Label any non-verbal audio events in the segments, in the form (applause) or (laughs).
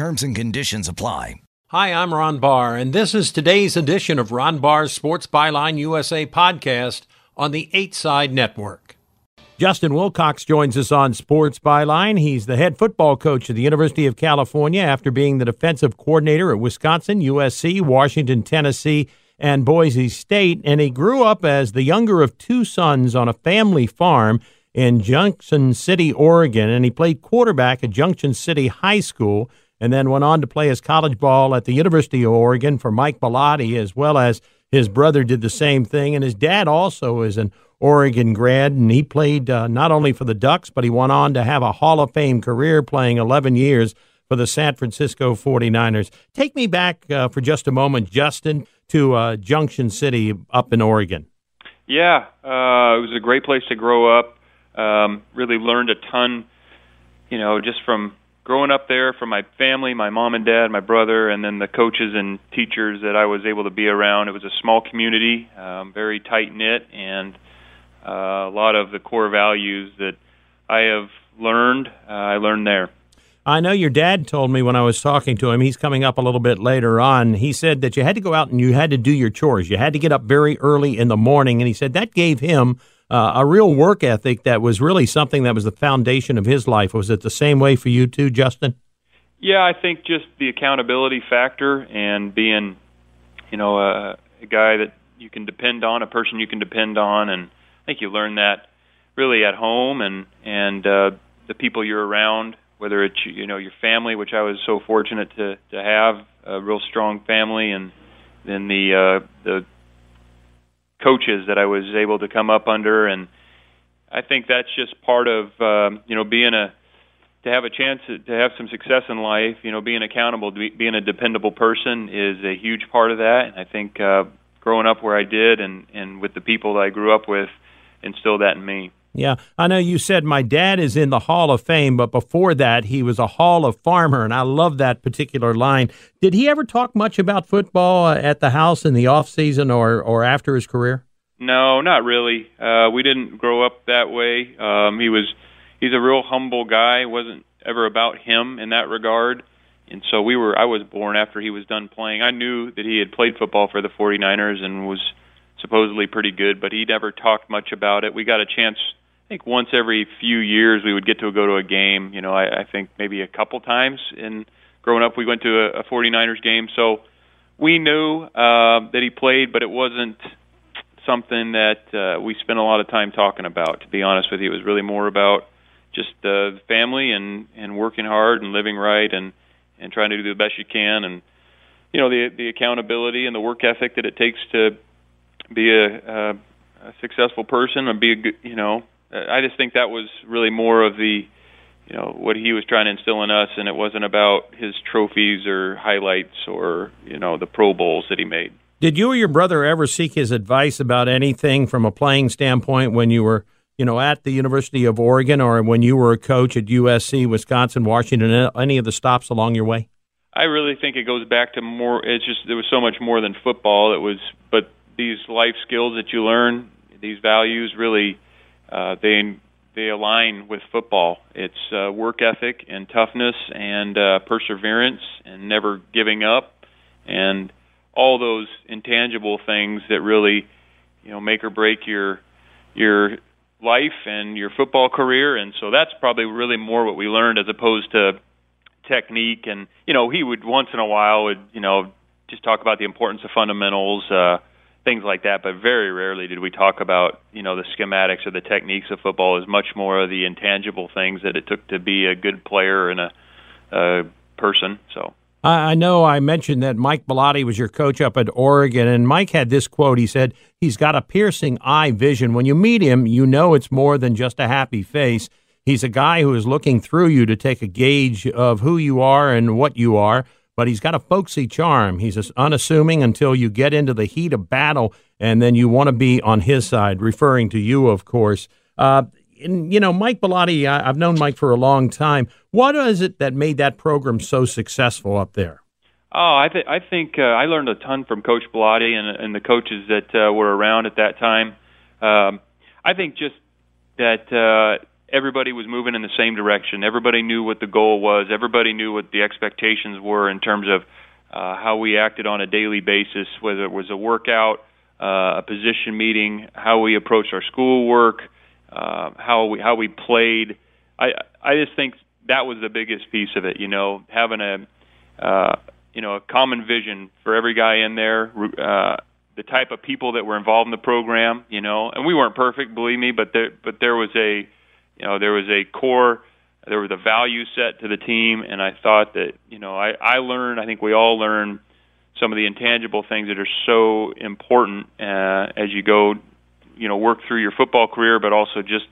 Terms and conditions apply. Hi, I'm Ron Barr, and this is today's edition of Ron Barr's Sports Byline USA podcast on the 8 Side Network. Justin Wilcox joins us on Sports Byline. He's the head football coach at the University of California after being the defensive coordinator at Wisconsin, USC, Washington, Tennessee, and Boise State. And he grew up as the younger of two sons on a family farm in Junction City, Oregon. And he played quarterback at Junction City High School and then went on to play his college ball at the University of Oregon for Mike Bellotti, as well as his brother did the same thing. And his dad also is an Oregon grad, and he played uh, not only for the Ducks, but he went on to have a Hall of Fame career playing 11 years for the San Francisco 49ers. Take me back uh, for just a moment, Justin, to uh, Junction City up in Oregon. Yeah, uh, it was a great place to grow up. Um, really learned a ton, you know, just from growing up there from my family, my mom and dad, my brother, and then the coaches and teachers that I was able to be around. It was a small community, um, very tight knit, and uh, a lot of the core values that I have learned, uh, I learned there. I know your dad told me when I was talking to him, he's coming up a little bit later on. He said that you had to go out and you had to do your chores. You had to get up very early in the morning. And he said that gave him uh, a real work ethic that was really something that was the foundation of his life. Was it the same way for you too, Justin? Yeah, I think just the accountability factor and being, you know, a, a guy that you can depend on, a person you can depend on, and I think you learn that really at home and and uh, the people you're around, whether it's you know your family, which I was so fortunate to to have a real strong family, and then the uh, the coaches that I was able to come up under, and I think that's just part of um, you know being a to have a chance to, to have some success in life. You know, being accountable, be, being a dependable person is a huge part of that. And I think uh, growing up where I did, and and with the people that I grew up with, instilled that in me. Yeah, I know you said my dad is in the Hall of Fame, but before that, he was a Hall of Farmer, and I love that particular line. Did he ever talk much about football uh, at the house in the off season or or after his career? No, not really. Uh, we didn't grow up that way. Um, he was he's a real humble guy. Wasn't ever about him in that regard. And so we were I was born after he was done playing. I knew that he had played football for the 49ers and was supposedly pretty good, but he never talked much about it. We got a chance I think once every few years we would get to go to a game. You know, I, I think maybe a couple times in growing up we went to a, a 49ers game. So we knew uh, that he played, but it wasn't something that uh, we spent a lot of time talking about. To be honest with you, it was really more about just uh, family and and working hard and living right and and trying to do the best you can and you know the the accountability and the work ethic that it takes to be a, a, a successful person and be a good you know Uh, I just think that was really more of the you know what he was trying to instill in us and it wasn't about his trophies or highlights or you know the pro bowls that he made. Did you or your brother ever seek his advice about anything from a playing standpoint when you were you know at the University of Oregon or when you were a coach at USC Wisconsin Washington any of the stops along your way? I really think it goes back to more it's just there was so much more than football. It was but these life skills that you learn these values really uh, they they align with football. It's uh, work ethic and toughness and uh, perseverance and never giving up and all those intangible things that really you know make or break your your life and your football career and so that's probably really more what we learned as opposed to technique and you know he would once in a while would you know just talk about the importance of fundamentals uh things like that. But very rarely did we talk about you know the schematics or the techniques of football. As much more of the intangible things that it took to be a good player and a, a person. So. I know I mentioned that Mike Bellotti was your coach up at Oregon, and Mike had this quote. He said, He's got a piercing eye vision. When you meet him, you know it's more than just a happy face. He's a guy who is looking through you to take a gauge of who you are and what you are, but he's got a folksy charm. He's unassuming until you get into the heat of battle, and then you want to be on his side, referring to you, of course. Uh, and, you know, Mike Bellotti, I, have known Mike for a long time. What is it that made that program so successful up there? Oh, I, th- I think uh, I learned a ton from Coach Bellotti and, and the coaches that uh, were around at that time. Um, I think just that uh, everybody was moving in the same direction. Everybody knew what the goal was. Everybody knew what the expectations were in terms of uh, how we acted on a daily basis, whether it was a workout, uh, a position meeting, how we approached our schoolwork, uh, how we how we played. I I just think that was the biggest piece of it. You know, having a uh, you know a common vision for every guy in there. Uh, the type of people that were involved in the program, you know, and we weren't perfect, believe me, but there but there was a you know there was a core there was a value set to the team and I thought that you know I I learned I think we all learn some of the intangible things that are so important uh, as you go you know work through your football career, but also just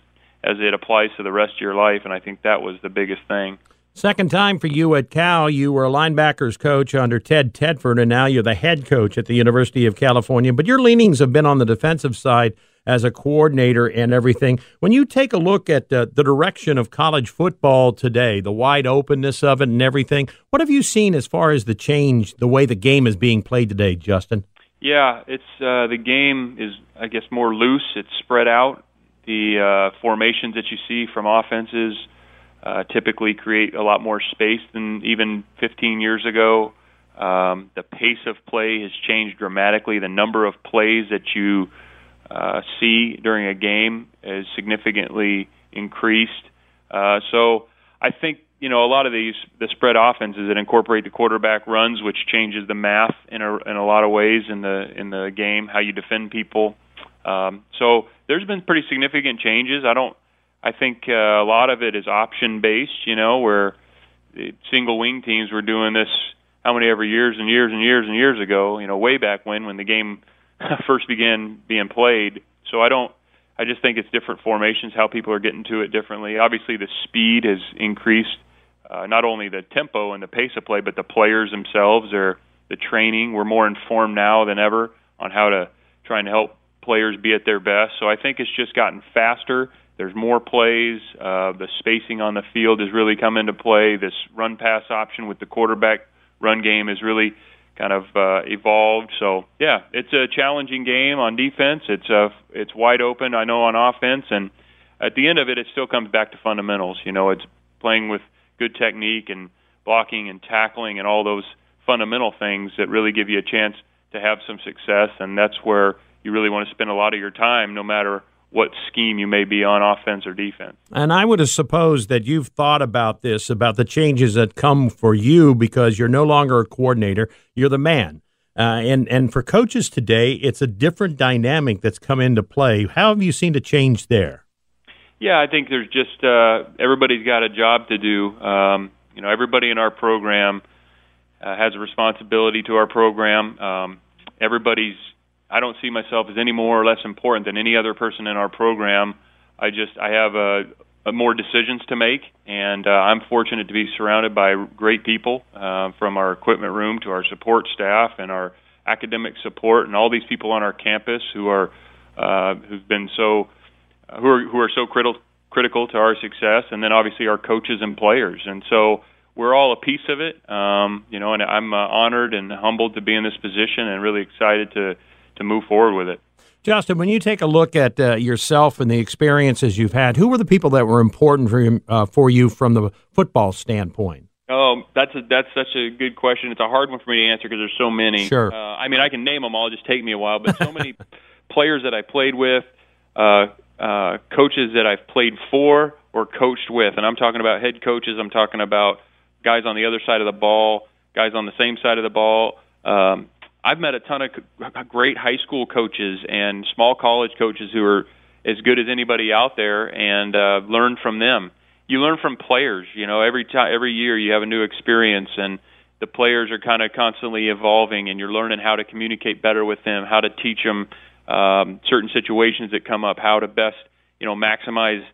as it applies to the rest of your life. And I think that was the biggest thing. Second time for you at Cal. You were a linebackers coach under Ted Tedford, and now you're the head coach at the University of California. But your leanings have been on the defensive side as a coordinator and everything. When you take a look at uh, the direction of college football today, the wide openness of it and everything, what have you seen as far as the change, the way the game is being played today, Justin? Yeah, it's uh, the game is I guess more loose. It's spread out. The uh, formations that you see from offenses uh, typically create a lot more space than even 15 years ago. Um, the pace of play has changed dramatically. The number of plays that you uh, see during a game is significantly increased. Uh, so I think you know a lot of these the spread offenses that incorporate the quarterback runs, which changes the math in a in a lot of ways in the in the game, how you defend people. Um, so there's been pretty significant changes. I don't. I think uh, a lot of it is option based. You know, where single wing teams were doing this how many ever years and years and years and years ago. You know, way back when when the game (laughs) first began being played. So I don't I just think it's different formations, how people are getting to it differently. Obviously, the speed has increased, uh, not only the tempo and the pace of play, but the players themselves are the training. We're more informed now than ever on how to try and help players be at their best. So I think it's just gotten faster. There's more plays. Uh, the spacing on the field has really come into play. This run pass option with the quarterback run game has really kind of uh, evolved. So yeah, it's a challenging game on defense. It's uh, it's wide open. I know on offense, and at the end of it, it still comes back to fundamentals. You know, it's playing with good technique and blocking and tackling and all those fundamental things that really give you a chance to have some success. And that's where you really want to spend a lot of your time, no matter what scheme you may be on offense or defense. And I would have supposed that you've thought about this, about the changes that come for you because you're no longer a coordinator, you're the man. Uh, and and for coaches today, it's a different dynamic that's come into play. How have you seen a change there? Yeah, I think there's just uh, everybody's got a job to do. Um, you know, everybody in our program uh, has a responsibility to our program. Um, everybody's I don't see myself as any more or less important than any other person in our program. I just I have a, a more decisions to make, and uh, I'm fortunate to be surrounded by great people uh, from our equipment room to our support staff and our academic support, and all these people on our campus who are uh, who've been so who are who are so critical critical to our success, and then obviously our coaches and players, and so we're all a piece of it. Um, you know, and I'm uh, honored and humbled to be in this position, and really excited to to move forward with it. Justin, when you take a look at uh, yourself and the experiences you've had, who were the people that were important for you, uh, for you from the football standpoint? Oh, that's a, that's such a good question. It's a hard one for me to answer because there's so many. Sure. Uh, I mean, I can name them all. Just take me a while. But so many (laughs) players that I played with, uh, uh, coaches that I've played for or coached with, and I'm talking about head coaches. I'm talking about guys on the other side of the ball, guys on the same side of the ball. Um, I've met a ton of great high school coaches and small college coaches who are as good as anybody out there, and uh, learn from them. You learn from players. You know, every time, every year, you have a new experience, and the players are kind of constantly evolving, and you're learning how to communicate better with them, how to teach them um, certain situations that come up, how to best you know maximize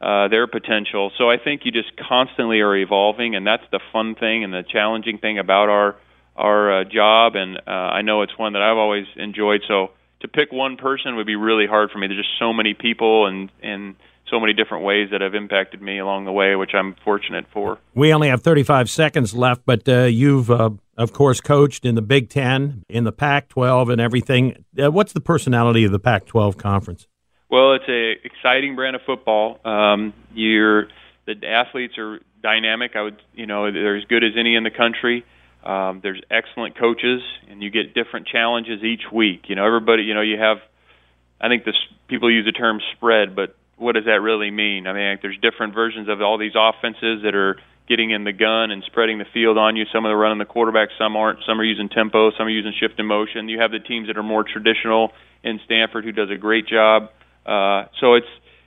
uh, their potential. So I think you just constantly are evolving, and that's the fun thing and the challenging thing about our our uh, job. And uh, I know it's one that I've always enjoyed. So to pick one person would be really hard for me. There's just so many people and and so many different ways that have impacted me along the way, which I'm fortunate for. We only have 35 seconds left, but uh, you've, uh, of course, coached in the Big Ten, in the Pac 12, and everything. Uh, what's the personality of the Pac 12 conference? Well, it's a exciting brand of football. Um, you're the athletes are dynamic. I would, you know, they're as good as any in the country. Um, there's excellent coaches, and you get different challenges each week. You know, everybody, you know, you have. I think this people use the term spread, but what does that really mean? I mean, there's different versions of all these offenses that are getting in the gun and spreading the field on you. Some of are running the quarterback, some aren't. Some are using tempo, some are using shift and motion. You have the teams that are more traditional in Stanford, who does a great job. Uh, so it's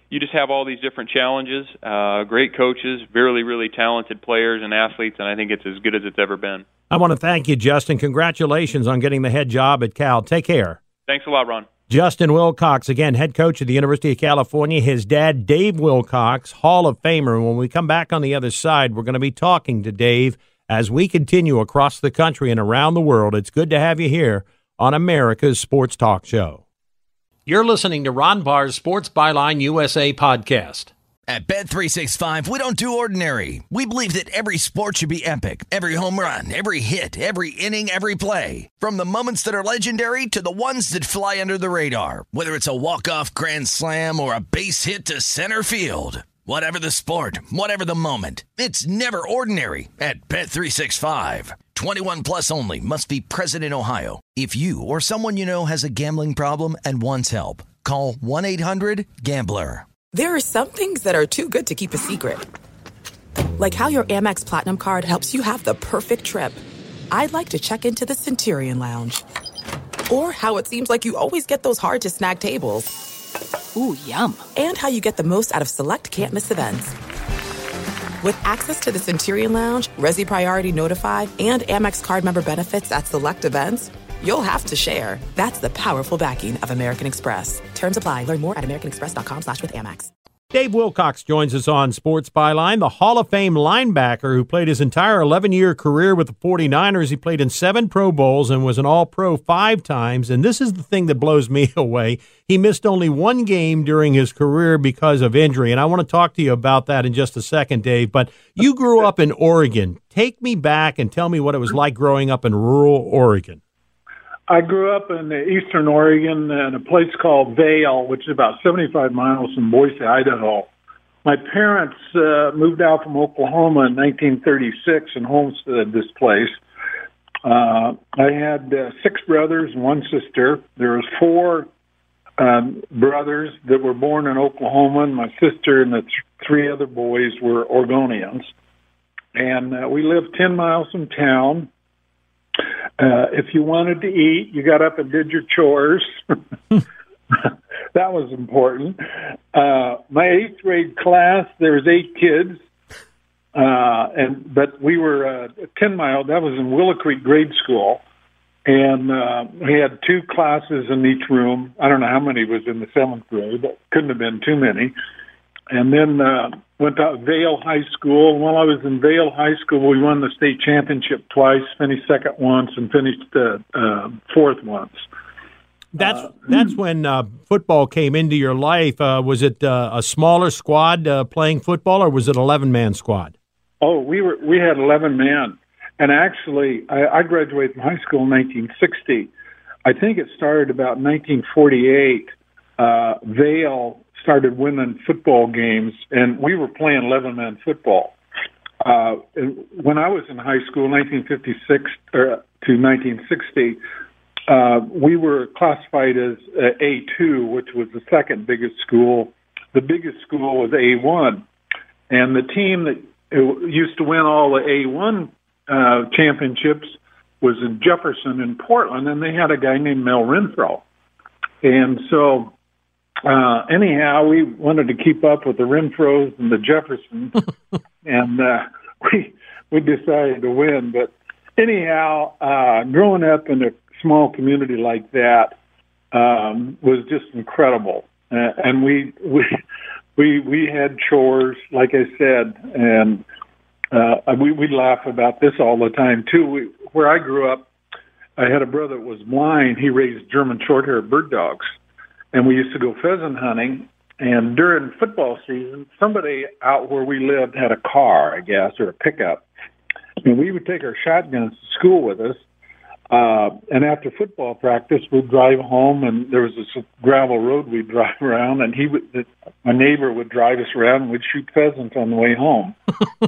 you just have all these different challenges. Uh, great coaches, really, really talented players and athletes, and I think it's as good as it's ever been. I want to thank you, Justin. Congratulations on getting the head job at Cal. Take care. Thanks a lot, Ron. Justin Wilcox, again, head coach of the University of California. His dad, Dave Wilcox, Hall of Famer. And when we come back on the other side, we're going to be talking to Dave as we continue across the country and around the world. It's good to have you here on America's Sports Talk Show. You're listening to Ron Barr's Sports Byline USA podcast. At Bet365, we don't do ordinary. We believe that every sport should be epic. Every home run, every hit, every inning, every play. From the moments that are legendary to the ones that fly under the radar. Whether it's a walk-off grand slam or a base hit to center field. Whatever the sport, whatever the moment. It's never ordinary at Bet365. 21 plus only must be present in Ohio. If you or someone you know has a gambling problem and wants help, call 1-800-GAMBLER. There are some things that are too good to keep a secret. Like how your Amex Platinum card helps you have the perfect trip. I'd like to check into the Centurion Lounge. Or how it seems like you always get those hard to snag tables. Ooh, yum. And how you get the most out of select can't miss events. With access to the Centurion Lounge, Resy Priority Notified, and Amex card member benefits at select events, you'll have to share. That's the powerful backing of American Express. Terms apply. Learn more at americanexpress.com slash with Amex. Dave Wilcox joins us on Sports Byline, the Hall of Fame linebacker who played his entire 11 year career with the 49ers. He played in seven Pro Bowls and was an All Pro five times. And this is the thing that blows (laughs) me away. He missed only one game during his career because of injury. And I want to talk to you about that in just a second, Dave. But you grew up in Oregon. Take me back and tell me what it was like growing up in rural Oregon. I grew up in eastern Oregon in a place called Vale, which is about 75 miles from Boise, Idaho. My parents uh, moved out from Oklahoma in 1936 and homesteaded this place. Uh, I had uh, six brothers and one sister. There was four um, brothers that were born in Oklahoma, and my sister and the th- three other boys were Oregonians. And uh, we lived 10 miles from town. Uh, if you wanted to eat, you got up and did your chores. (laughs) that was important. Uh, my eighth grade class, there was eight kids, uh, and but we were uh, ten mile. That was in Willow Creek Grade School, and uh, we had two classes in each room. I don't know how many was in the seventh grade, but couldn't have been too many and then uh, went to Vale High School. And while I was in Vale High School, we won the state championship twice, finished second once, and finished uh, uh, fourth once. That's uh, that's when uh, football came into your life. Uh, was it uh, a smaller squad uh, playing football, or was it eleven man squad? Oh, we were we had eleven men, and actually, I, I graduated from high school in 1960. I think it started about 1948. Uh, Vale started winning football games, and we were playing 11 man football. Uh, when I was in high school, 1956 or, to 1960, uh, we were classified as uh, A2, which was the second biggest school. The biggest school was A1, and the team that uh, used to win all the A1 uh, championships was in Jefferson in Portland, and they had a guy named Mel Renfro. And so uh, anyhow, we wanted to keep up with the Renfros and the Jeffersons, (laughs) and uh, (laughs) we we decided to win. But anyhow, uh, growing up in a small community like that um, was just incredible, uh, and we (laughs) we we we had chores, like I said, and uh, we we laugh about this all the time too. We, where I grew up, I had a brother that was blind. He raised German Shorthair bird dogs, and we used to go pheasant hunting. And during football season, somebody out where we lived had a car, I guess, or a pickup, and we would take our shotguns to school with us. Uh, and after football practice, we'd drive home, and there was this gravel road we'd (laughs) drive around, and he would, the, my neighbor would drive us around, and we'd shoot pheasants on the way home. (laughs)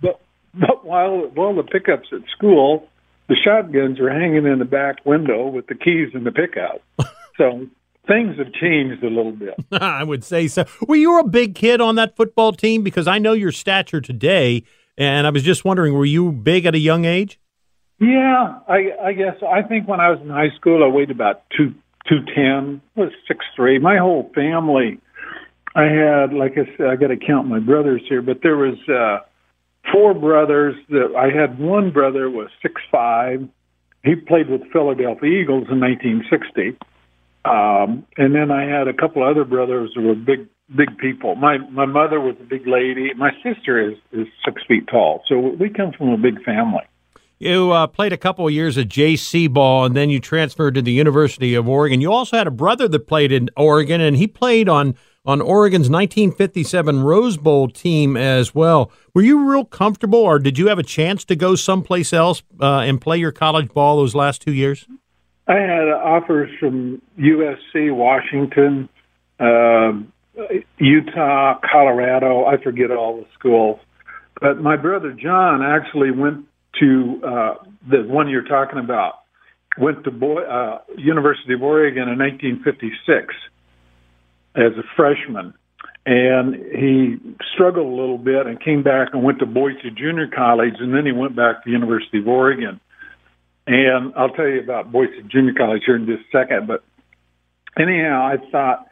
but but while while the pickups at school, the shotguns were hanging in the back window with the keys in the pickup. (laughs) so things have changed a little bit. (laughs) I would say so. Were you a big kid on that football team? Because I know your stature today, and I was just wondering, were you big at a young age? Yeah, I, I guess I think when I was in high school, I weighed about two two ten. Was six three. My whole family, I had like I said, I got to count my brothers here, but there was uh four brothers. That I had one brother was six five. He played with the Philadelphia Eagles in 1960. Um, and then I had a couple other brothers who were big, big people. My my mother was a big lady. My sister is is six feet tall, so we come from a big family. You uh, played a couple of years at JC ball, and then you transferred to the University of Oregon. You also had a brother that played in Oregon, and he played on on Oregon's 1957 Rose Bowl team as well. Were you real comfortable, or did you have a chance to go someplace else uh, and play your college ball those last two years? I had offers from USC, Washington, uh, Utah, Colorado. I forget all the schools. But my brother John actually went to uh, the one you're talking about. Went to Boy, uh, University of Oregon in 1956 as a freshman, and he struggled a little bit and came back and went to Boise Junior College, and then he went back to University of Oregon. And I'll tell you about Boise Junior College here in just a second. But anyhow, I thought,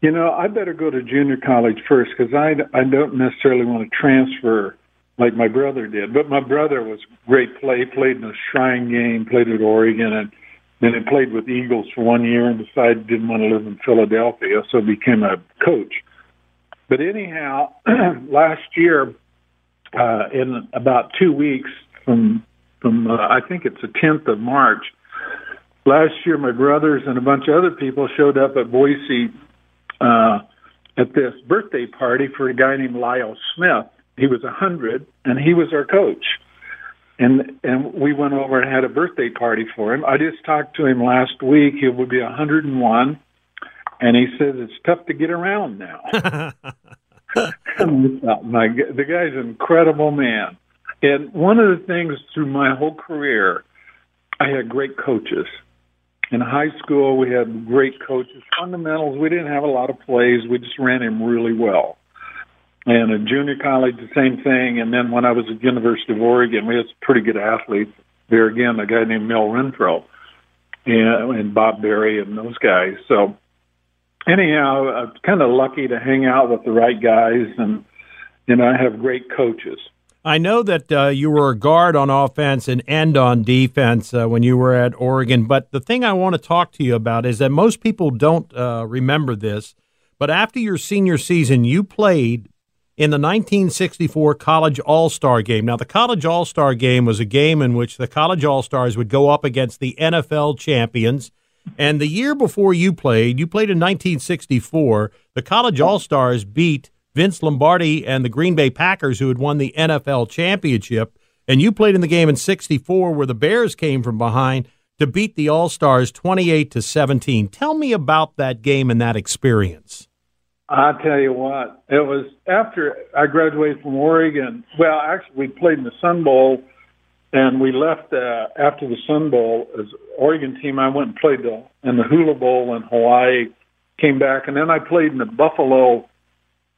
you know, I better go to junior college first because I I don't necessarily want to transfer like my brother did. But my brother was great play, played in the Shrine game, played at Oregon, and then he played with Eagles for one year and decided didn't want to live in Philadelphia, so became a coach. But anyhow, (clears throat) last year, uh, in about two weeks from from uh, I think it's the 10th of March. Last year, my brothers and a bunch of other people showed up at Boise uh, at this birthday party for a guy named Lyle Smith. He was a hundred, and he was our coach. And and we went over and had a birthday party for him. I just talked to him last week. He will be a 101, and he says it's tough to get around now. (laughs) (laughs) my the guy's an incredible man. And one of the things through my whole career, I had great coaches. In high school, we had great coaches. Fundamentals, we didn't have a lot of plays. We just ran him really well. And in junior college, the same thing. And then when I was at University of Oregon, we had some pretty good athletes. There again, a guy named Mel Renfro and, and Bob Berry and those guys. So anyhow, I'm kind of lucky to hang out with the right guys, and you know, I have great coaches. I know that uh, you were a guard on offense and end on defense uh, when you were at Oregon, but the thing I want to talk to you about is that most people don't uh, remember this, but after your senior season, you played in the 1964 College All Star game. Now, the College All Star game was a game in which the College All Stars would go up against the NFL champions. And the year before you played, you played in 1964, the College All Stars beat Vince Lombardi and the Green Bay Packers, who had won the NFL championship. And you played in the game in 64 where the Bears came from behind to beat the All Stars 28 to 17. Tell me about that game and that experience. I'll tell you what, it was after I graduated from Oregon. Well, actually, we played in the Sun Bowl, and we left uh, after the Sun Bowl as Oregon team. I went and played the, in the Hula Bowl in Hawaii, came back, and then I played in the Buffalo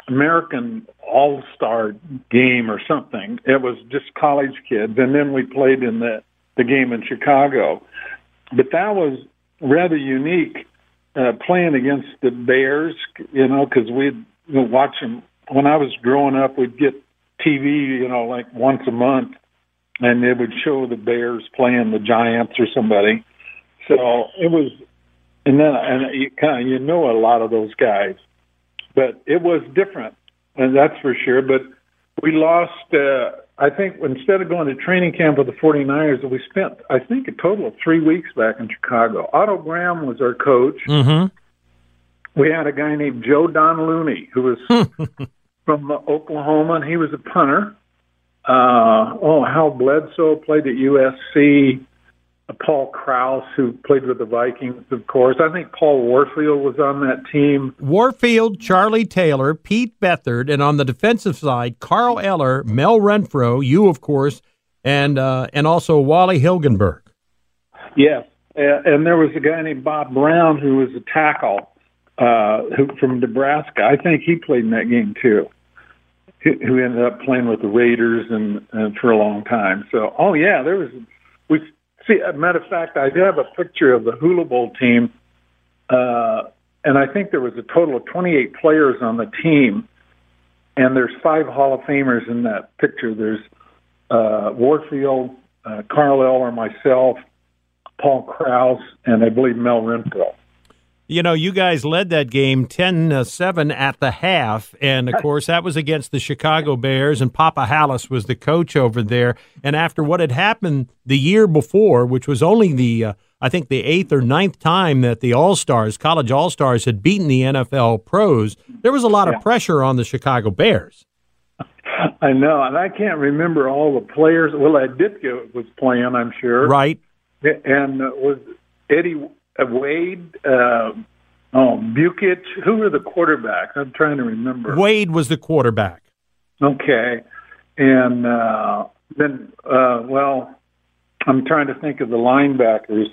American All Star game or something. It was just college kids, and then we played in the the game in Chicago. But that was rather unique uh, playing against the Bears, you know, because we'd you know, watch them. When I was growing up, we'd get TV, you know, like once a month, and it would show the Bears playing the Giants or somebody. So it was, and then and you kind of you know a lot of those guys, but it was different, and that's for sure. But we lost. Uh, I think instead of going to training camp with the 49ers, we spent I think a total of three weeks back in Chicago. Otto Graham was our coach. Mm-hmm. We had a guy named Joe Don Looney who was (laughs) from Oklahoma, and he was a punter. Uh, oh, Hal Bedsole played at USC. Paul Krause, who played with the Vikings, of course. I think Paul Warfield was on that team. Warfield, Charlie Taylor, Pete Beathard, and on the defensive side, Carl Eller, Mel Renfro, you, of course, and uh, and also Wally Hilgenberg. Yes, and there was a guy named Bob Brown who was a tackle uh, who from Nebraska. I think he played in that game too who ended up playing with the Raiders and, and for a long time. So, oh yeah, there was. We see. a matter of fact, I do have a picture of the Hula Bowl team, uh, and I think there was a total of 28 players on the team, and there's five Hall of Famers in that picture. There's uh, Warfield, uh, Carl Eller, myself, Paul Krause, and I believe Mel Renfro you know, you guys led that game 10 7 at the half. And of course, that was against the Chicago Bears, and Papa Halas was the coach over there. And after what had happened the year before, which was only the, uh, I think, the eighth or ninth time that the All Stars, college All Stars, had beaten the NFL pros, there was a lot yeah. of pressure on the Chicago Bears. I know, and I can't remember all the players. Well, Ditka was playing, I'm sure. Right. And uh, was Eddie uh, Wade, uh, oh Bukich. Who were the quarterbacks? I'm trying to remember. Wade was the quarterback. Okay, and uh, then uh, well, I'm trying to think of the linebackers.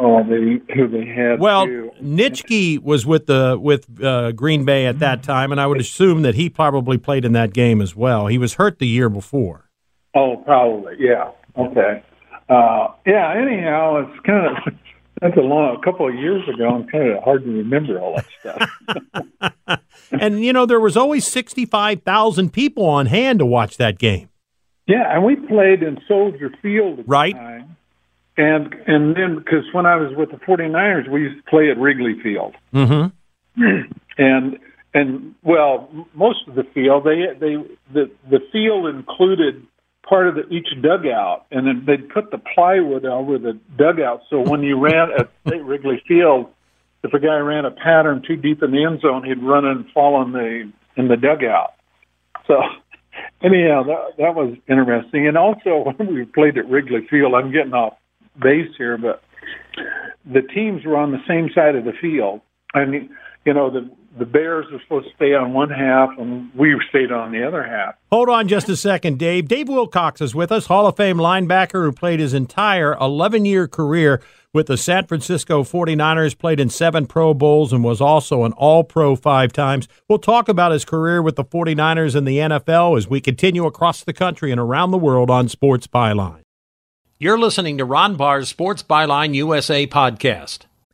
Oh, they who they had. Well, too. Nitschke was with the with uh, Green Bay at that time, and I would assume that he probably played in that game as well. He was hurt the year before. Oh, probably, yeah. Okay. Uh, yeah. Anyhow, it's kind of that's a long, a couple of years ago. I'm kind of hard to remember all that stuff. (laughs) and you know, there was always sixty-five thousand people on hand to watch that game. Yeah, and we played in Soldier Field at right. the time. And and then because when I was with the 49ers, we used to play at Wrigley Field. Mm-hmm. (clears throat) and and well, most of the field they they the the field included part of the, each dugout, and then they'd put the plywood over the dugout. So when you ran at (laughs) say, Wrigley Field, if a guy ran a pattern too deep in the end zone, he'd run and fall in the in the dugout. So (laughs) anyhow, that that was interesting. And also (laughs) when we played at Wrigley Field, I'm getting off base here, but the teams were on the same side of the field. I mean, you know, the the Bears were supposed to stay on one half, and we stayed on the other half. Hold on just a second, Dave. Dave Wilcox is with us, Hall of Fame linebacker who played his entire 11 year career with the San Francisco 49ers, played in seven Pro Bowls, and was also an All Pro five times. We'll talk about his career with the 49ers and the NFL as we continue across the country and around the world on Sports Byline. You're listening to Ron Barr's Sports Byline USA podcast.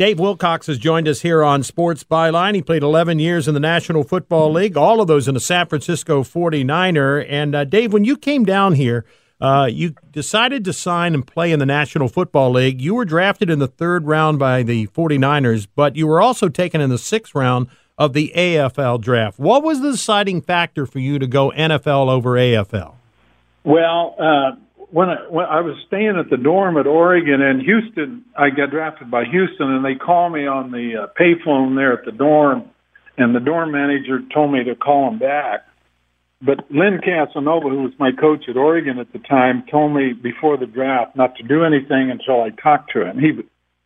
Dave Wilcox has joined us here on Sports Byline. He played 11 years in the National Football League, all of those in the San Francisco 49er. And uh, Dave, when you came down here, uh, you decided to sign and play in the National Football League. You were drafted in the third round by the 49ers, but you were also taken in the sixth round of the AFL draft. What was the deciding factor for you to go NFL over AFL? Well, uh, when I, when I was staying at the dorm at Oregon and Houston, I got drafted by Houston, and they called me on the uh, payphone there at the dorm, and the dorm manager told me to call him back. But Len Casanova, who was my coach at Oregon at the time, told me before the draft not to do anything until I talked to him. He,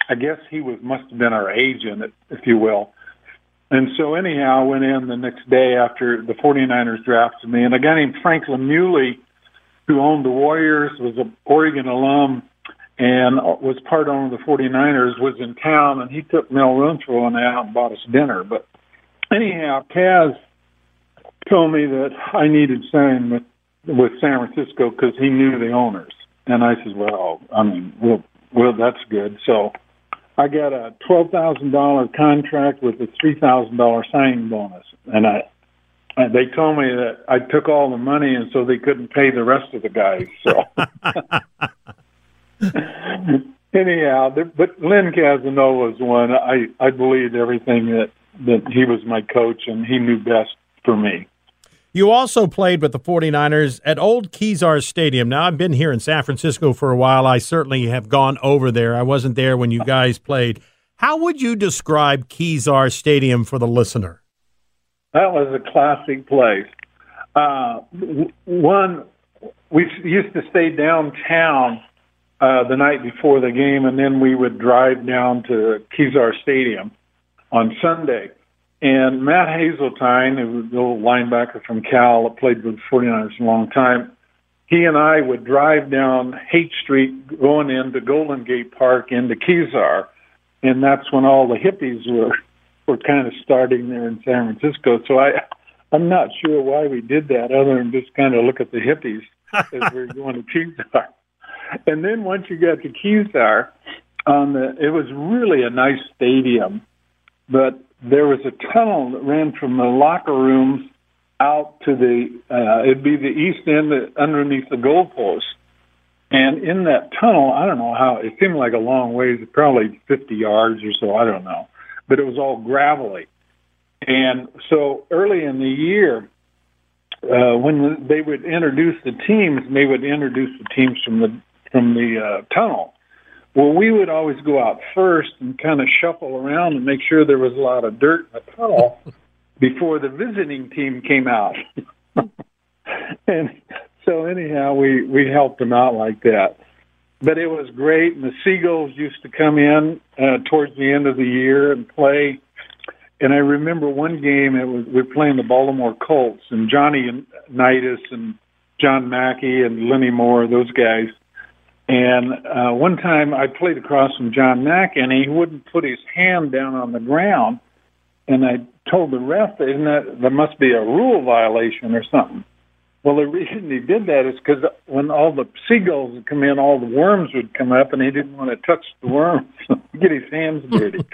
I guess he was must have been our agent, if you will. And so anyhow, I went in the next day after the 49ers drafted me, and a guy named Franklin Mieuli – who owned the Warriors, was an Oregon alum, and was part owner of the 49ers, was in town, and he took Mel Renfro and out and bought us dinner. But anyhow, Kaz told me that I needed sign with with San Francisco because he knew the owners, and I said, "Well, I mean, well, well, that's good." So I got a twelve thousand dollar contract with a three thousand dollar signing bonus, and I and they told me that I took all the money, and so they couldn't pay the rest of the guys. So, (laughs) anyhow, but Len Casanova was one. I I believed everything that that he was my coach, and he knew best for me. You also played with the 49ers at Old Kezar Stadium. Now, I've been here in San Francisco for a while. I certainly have gone over there. I wasn't there when you guys played. How would you describe Kezar Stadium for the listener? That was a classic place. Uh, one, we used to stay downtown uh, the night before the game, and then we would drive down to Kezar Stadium on Sunday. And Matt Hazeltine, who was the old linebacker from Cal, that played with the 49ers a long time, he and I would drive down Haight Street going into Golden Gate Park into Kezar. And that's when all the hippies were were kind of starting there in San Francisco. So I, I'm not sure why we did that, other than just kind of look at the hippies as we were going to Kezar. And then once you got to Kezar, on the, it was really a nice stadium, but there was a tunnel that ran from the locker rooms out to the uh, it'd be the east end underneath the goalpost. And in that tunnel, I don't know how it seemed like a long ways, probably 50 yards or so. I don't know but it was all gravelly. And so early in the year, uh, when they would introduce the teams, they would introduce the teams from the from the uh, tunnel. Well, we would always go out first and kind of shuffle around and make sure there was a lot of dirt in the tunnel (laughs) before the visiting team came out. (laughs) and so anyhow, we we helped them out like that but it was great. And the Seagulls used to come in uh, towards the end of the year and play. And I remember one game it was we were playing the Baltimore Colts and Johnny Unitas and John Mackey and Lenny Moore, those guys. And uh, one time I played across from John Mackey and he wouldn't put his hand down on the ground. And I told the ref, isn't that there must be a rule violation or something? Well, the reason he did that is because when all the seagulls would come in, all the worms would come up, and he didn't want to touch the worms, (laughs) get his hands (laughs) dirty.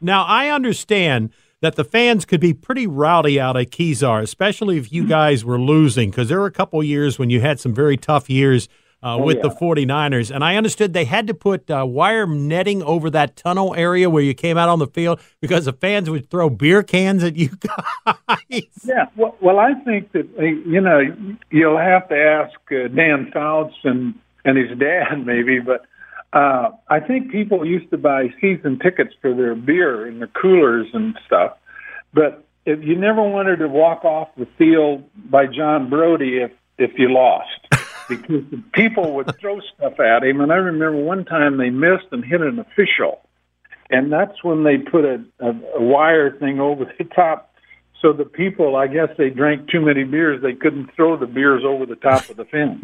now, I understand that the fans could be pretty rowdy out at Kezar, especially if you mm-hmm. guys were losing, because there were a couple years when you had some very tough years uh, oh, with yeah. the 49ers. And I understood they had to put uh, wire netting over that tunnel area where you came out on the field because the fans would throw beer cans at you (laughs) guys. Yeah, well, well I think that, uh, you know, you'll have to ask uh, Dan Fouts and, and his dad (laughs) maybe, but uh, I think people used to buy season tickets for their beer and their coolers and stuff. But if you never wanted to walk off the field by John Brodie if if you lost because the people would throw stuff at him. And I remember one time they missed and hit an official, and that's when they put a, a, a wire thing over the top. So the people, I guess, they drank too many beers. They couldn't throw the beers over the top of the fence.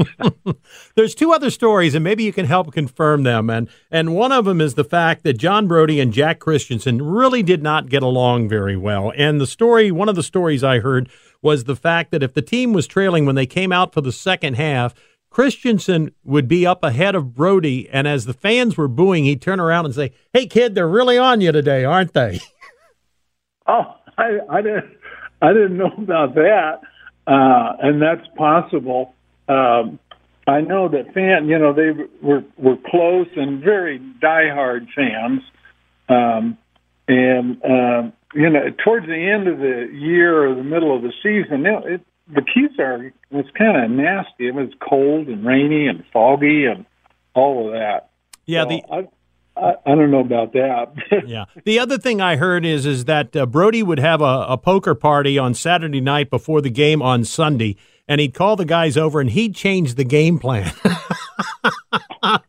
(laughs) There's two other stories, and maybe you can help confirm them. And and one of them is the fact that John Brodie and Jack Christiansen really did not get along very well. And the story, one of the stories I heard, was the fact that if the team was trailing when they came out for the second half, Christiansen would be up ahead of Brodie, and as the fans were booing, he'd turn around and say, "Hey, kid, they're really on you today, aren't they?" (laughs) Oh, I, I didn't, I didn't know about that, uh, and that's possible. Um, I know that fan, you know, they were were close and very diehard fans, um, and uh, you know, towards the end of the year or the middle of the season, it, it the Kezar was kind of nasty. It was cold and rainy and foggy and all of that. Yeah, so the. I, I, I, don't know about that. (laughs) yeah. The other thing I heard is is that uh, Brodie would have a, a poker party on Saturday night before the game on Sunday, and he'd call the guys over and he'd change the game plan. (laughs)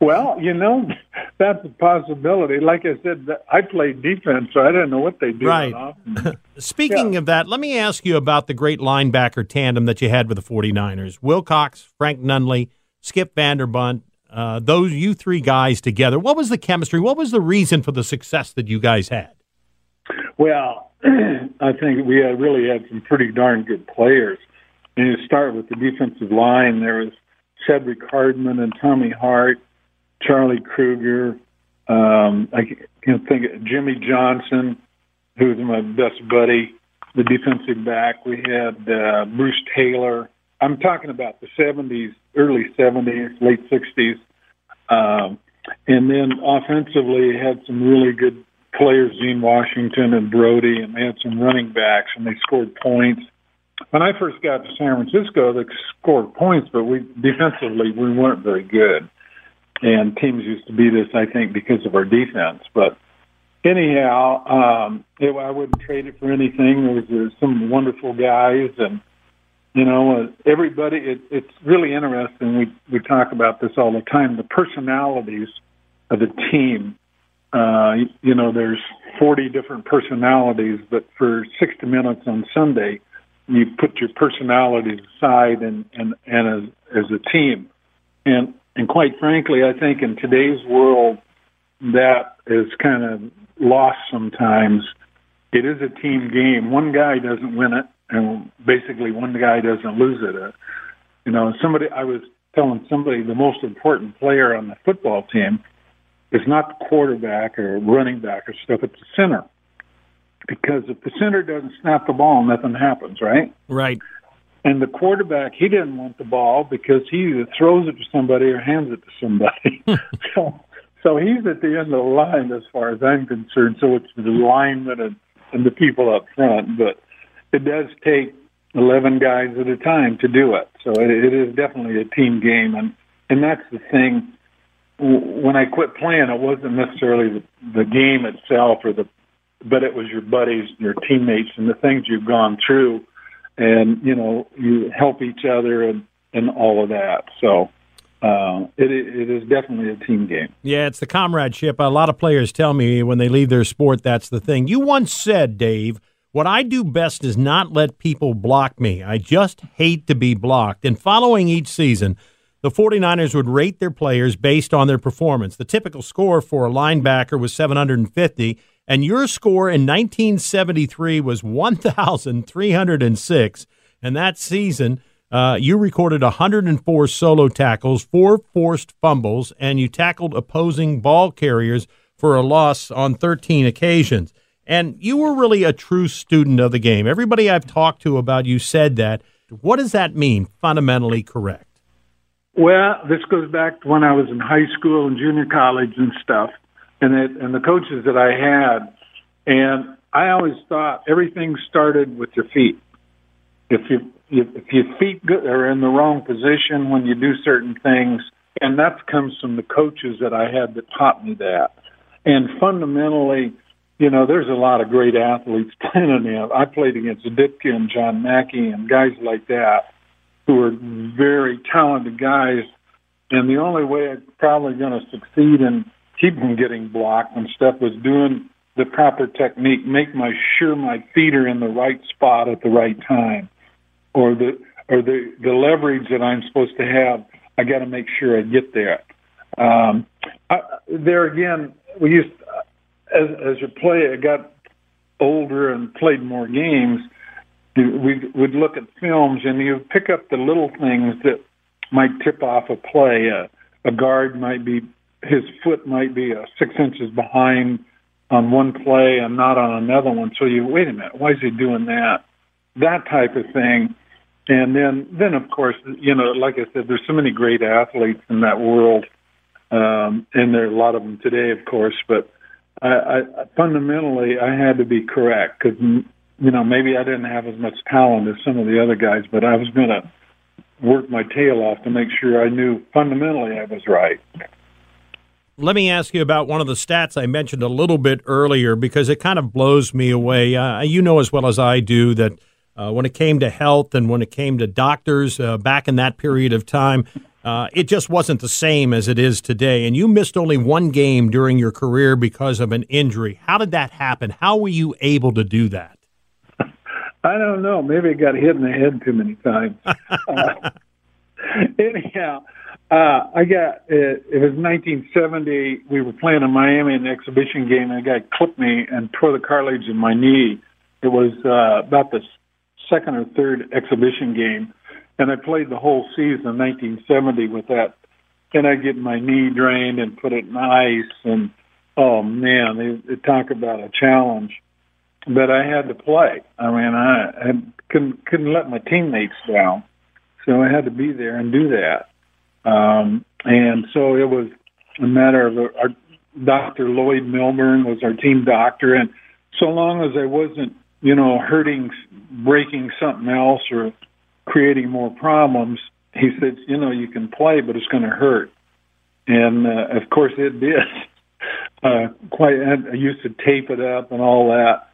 well, you know, (laughs) that's a possibility. Like I said, I played defense, so I didn't know what they do. Right. (laughs) Speaking Yeah. of that, let me ask you about the great linebacker tandem that you had with the 49ers. Wilcox, Frank Nunley, Skip Vanderbundt, uh, those you three guys together. What was the chemistry? What was the reason for the success that you guys had? Well, (clears throat) I think we had really had some pretty darn good players. And you start with the defensive line. There was Cedric Hardman and Tommy Hart, Charlie Krueger. Um, I can think of Jimmy Johnson, who was my best buddy, the defensive back. We had uh, Bruce Taylor. I'm talking about the 70s, early 70s, late 60s. Um, and then offensively, had some really good players, Gene Washington and Brodie, and they had some running backs, and they scored points. When I first got to San Francisco, they scored points, but we defensively we weren't very good, and teams used to beat us, I think, because of our defense. But anyhow, um, I wouldn't trade it for anything. There was uh, some wonderful guys, and you know, uh, everybody. It, it's really interesting. We we talk about this all the time. The personalities of the team uh, you know, there's 40 different personalities, but for 60 minutes on Sunday, you put your personalities aside and, and, and as, as a team. And, and quite frankly, I think in today's world, that is kind of lost sometimes. It is a team game. One guy doesn't win it, and basically one guy doesn't lose it. Uh, you know, somebody, I was telling somebody the most important player on the football team is not the quarterback or running back or stuff, it's the center. Because if the center doesn't snap the ball, nothing happens, right? Right. And the quarterback, he didn't want the ball because he either throws it to somebody or hands it to somebody. (laughs) so, so he's at the end of the line as far as I'm concerned. So it's the linemen and, and the people up front. But it does take 11 guys at a time to do it. So it, it is definitely a team game. And, and that's the thing. When I quit playing, it wasn't necessarily the, the game itself or the, but it was your buddies, and your teammates, and the things you've gone through and you know you help each other and and all of that. So uh, it it is definitely a team game. Yeah, it's the comradeship. A lot of players tell me when they leave their sport, that's the thing. You once said, Dave, what I do best is not let people block me. I just hate to be blocked. And following each season, the 49ers would rate their players based on their performance. The typical score for a linebacker was 750, and your score in 1973 was 1,306. And that season, uh, you recorded 104 solo tackles, four forced fumbles, and you tackled opposing ball carriers for a loss on 13 occasions. And you were really a true student of the game. Everybody I've talked to about you said that. What does that mean, fundamentally correct? Well, this goes back to when I was in high school and junior college and stuff, and it, and the coaches that I had, and I always thought everything started with your feet. If you if, your feet are in the wrong position when you do certain things, and that comes from the coaches that I had that taught me that. And fundamentally, you know, there's a lot of great athletes (laughs) playing in. I played against Ditka and John Mackey and guys like that who are very talented guys. And the only way I'm probably going to succeed and keep from getting blocked and stuff was doing the proper technique, make my sure my feet are in the right spot at the right time, or the or the the leverage that I'm supposed to have. I got to make sure I get there. Um, I, there again, we used as as a player, I got older and played more games we would look at films and you pick up the little things that might tip off a play. A, a guard might be his foot might be uh, six inches behind on one play and not on another one. So you wait a minute, why is he doing that? That type of thing. And then, then of course, you know, like I said, there's so many great athletes in that world, um, and there are a lot of them today, of course. But I, I fundamentally, I had to be correct because you know, maybe I didn't have as much talent as some of the other guys, but I was going to work my tail off to make sure I knew fundamentally I was right. Let me ask you about one of the stats I mentioned a little bit earlier because it kind of blows me away. Uh, you know as well as I do that uh, when it came to health and when it came to doctors uh, back in that period of time, uh, it just wasn't the same as it is today. And you missed only one game during your career because of an injury. How did that happen? How were you able to do that? I don't know. Maybe I got hit in the head too many times. (laughs) uh, (laughs) anyhow, uh, I got it, it was 1970. We were playing in Miami an exhibition game, and a guy clipped me and tore the cartilage in my knee. It was uh, about the second or third exhibition game, and I played the whole season, 1970, with that. And I get my knee drained and put it in ice, and oh man, they, they talk about a challenge. But I had to play. I mean, I, I couldn't couldn't let my teammates down, so I had to be there and do that. Um, and so it was a matter of our Dr. Lloyd Milburn was our team doctor, and so long as I wasn't, you know, hurting, breaking something else or creating more problems, he said, you know, you can play, but it's going to hurt. And uh, of course, it did. (laughs) Uh, quite. I used to tape it up and all that.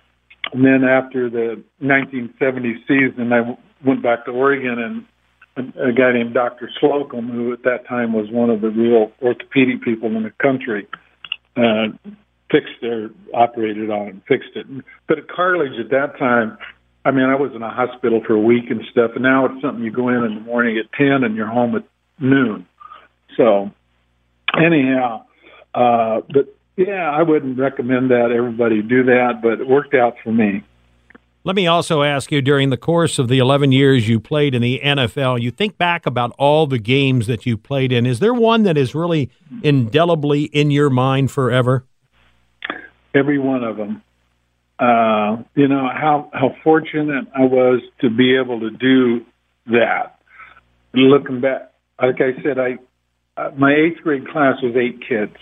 And then after the 1970 season, I went back to Oregon and a, guy named Dr. Slocum, who at that time was one of the real orthopedic people in the country, uh, fixed or operated on it, fixed it. But at cartilage at that time, I mean, I was in a hospital for a week and stuff, and now it's something you go in in the morning at 10 and you're home at noon. So, anyhow, uh, but yeah, I wouldn't recommend that everybody do that, but it worked out for me. Let me also ask you during the course of the 11 years you played in the NFL, you think back about all the games that you played in. Is there one that is really indelibly in your mind forever? Every one of them. Uh, you know, how, how fortunate I was to be able to do that. Looking back, like I said, I, uh, my eighth grade class was eight kids.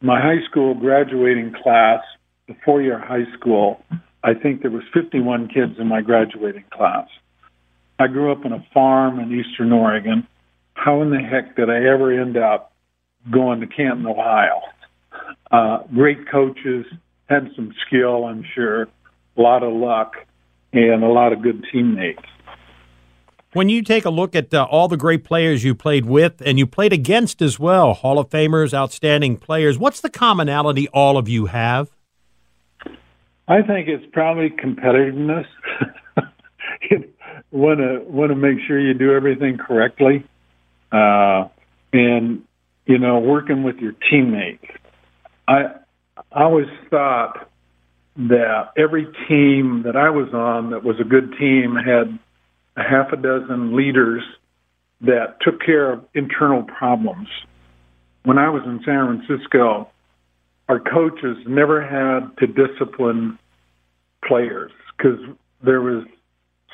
My high school graduating class, the four year high school, I think there was 51 kids in my graduating class. I grew up on a farm in Eastern Oregon. How in the heck did I ever end up going to Canton, Ohio? Uh, great coaches, had some skill, I'm sure, a lot of luck, and a lot of good teammates. When you take a look at uh, all the great players you played with and you played against as well, Hall of Famers, outstanding players, what's the commonality all of you have? I think it's probably competitiveness. (laughs) you want to want to make sure you do everything correctly, uh, and you know working with your teammates. I I always thought that every team that I was on that was a good team had a half a dozen leaders that took care of internal problems. When I was in San Francisco, our coaches never had to discipline players because there was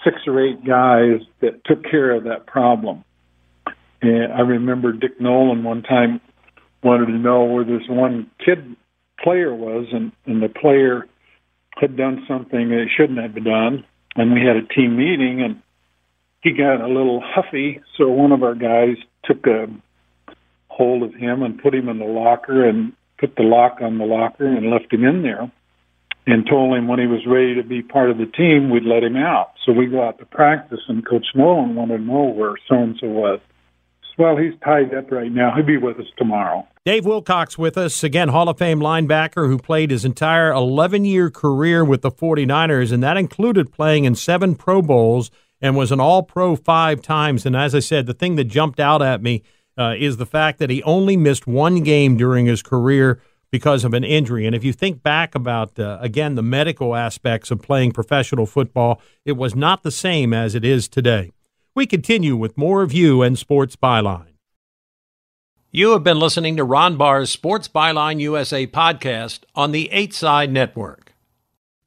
six or eight guys that took care of that problem. And I remember Dick Nolan one time wanted to know where this one kid player was, and, and the player had done something that shouldn't have done. And we had a team meeting, and he got a little huffy. So one of our guys took a hold of him and put him in the locker and put the lock on the locker and left him in there and told him when he was ready to be part of the team, we'd let him out. So we go out to practice, and Coach Nolan wanted to know where so and so was. Well, he's tied up right now. He'll be with us tomorrow. Dave Wilcox with us, again, Hall of Fame linebacker who played his entire 11 year career with the 49ers, and that included playing in seven Pro Bowls and was an All Pro five times. And as I said, the thing that jumped out at me uh, is the fact that he only missed one game during his career because of an injury. And if you think back about, uh, again, the medical aspects of playing professional football, it was not the same as it is today. We continue with more of you and Sports Byline. You have been listening to Ron Barr's Sports Byline USA podcast on the 8 Side Network.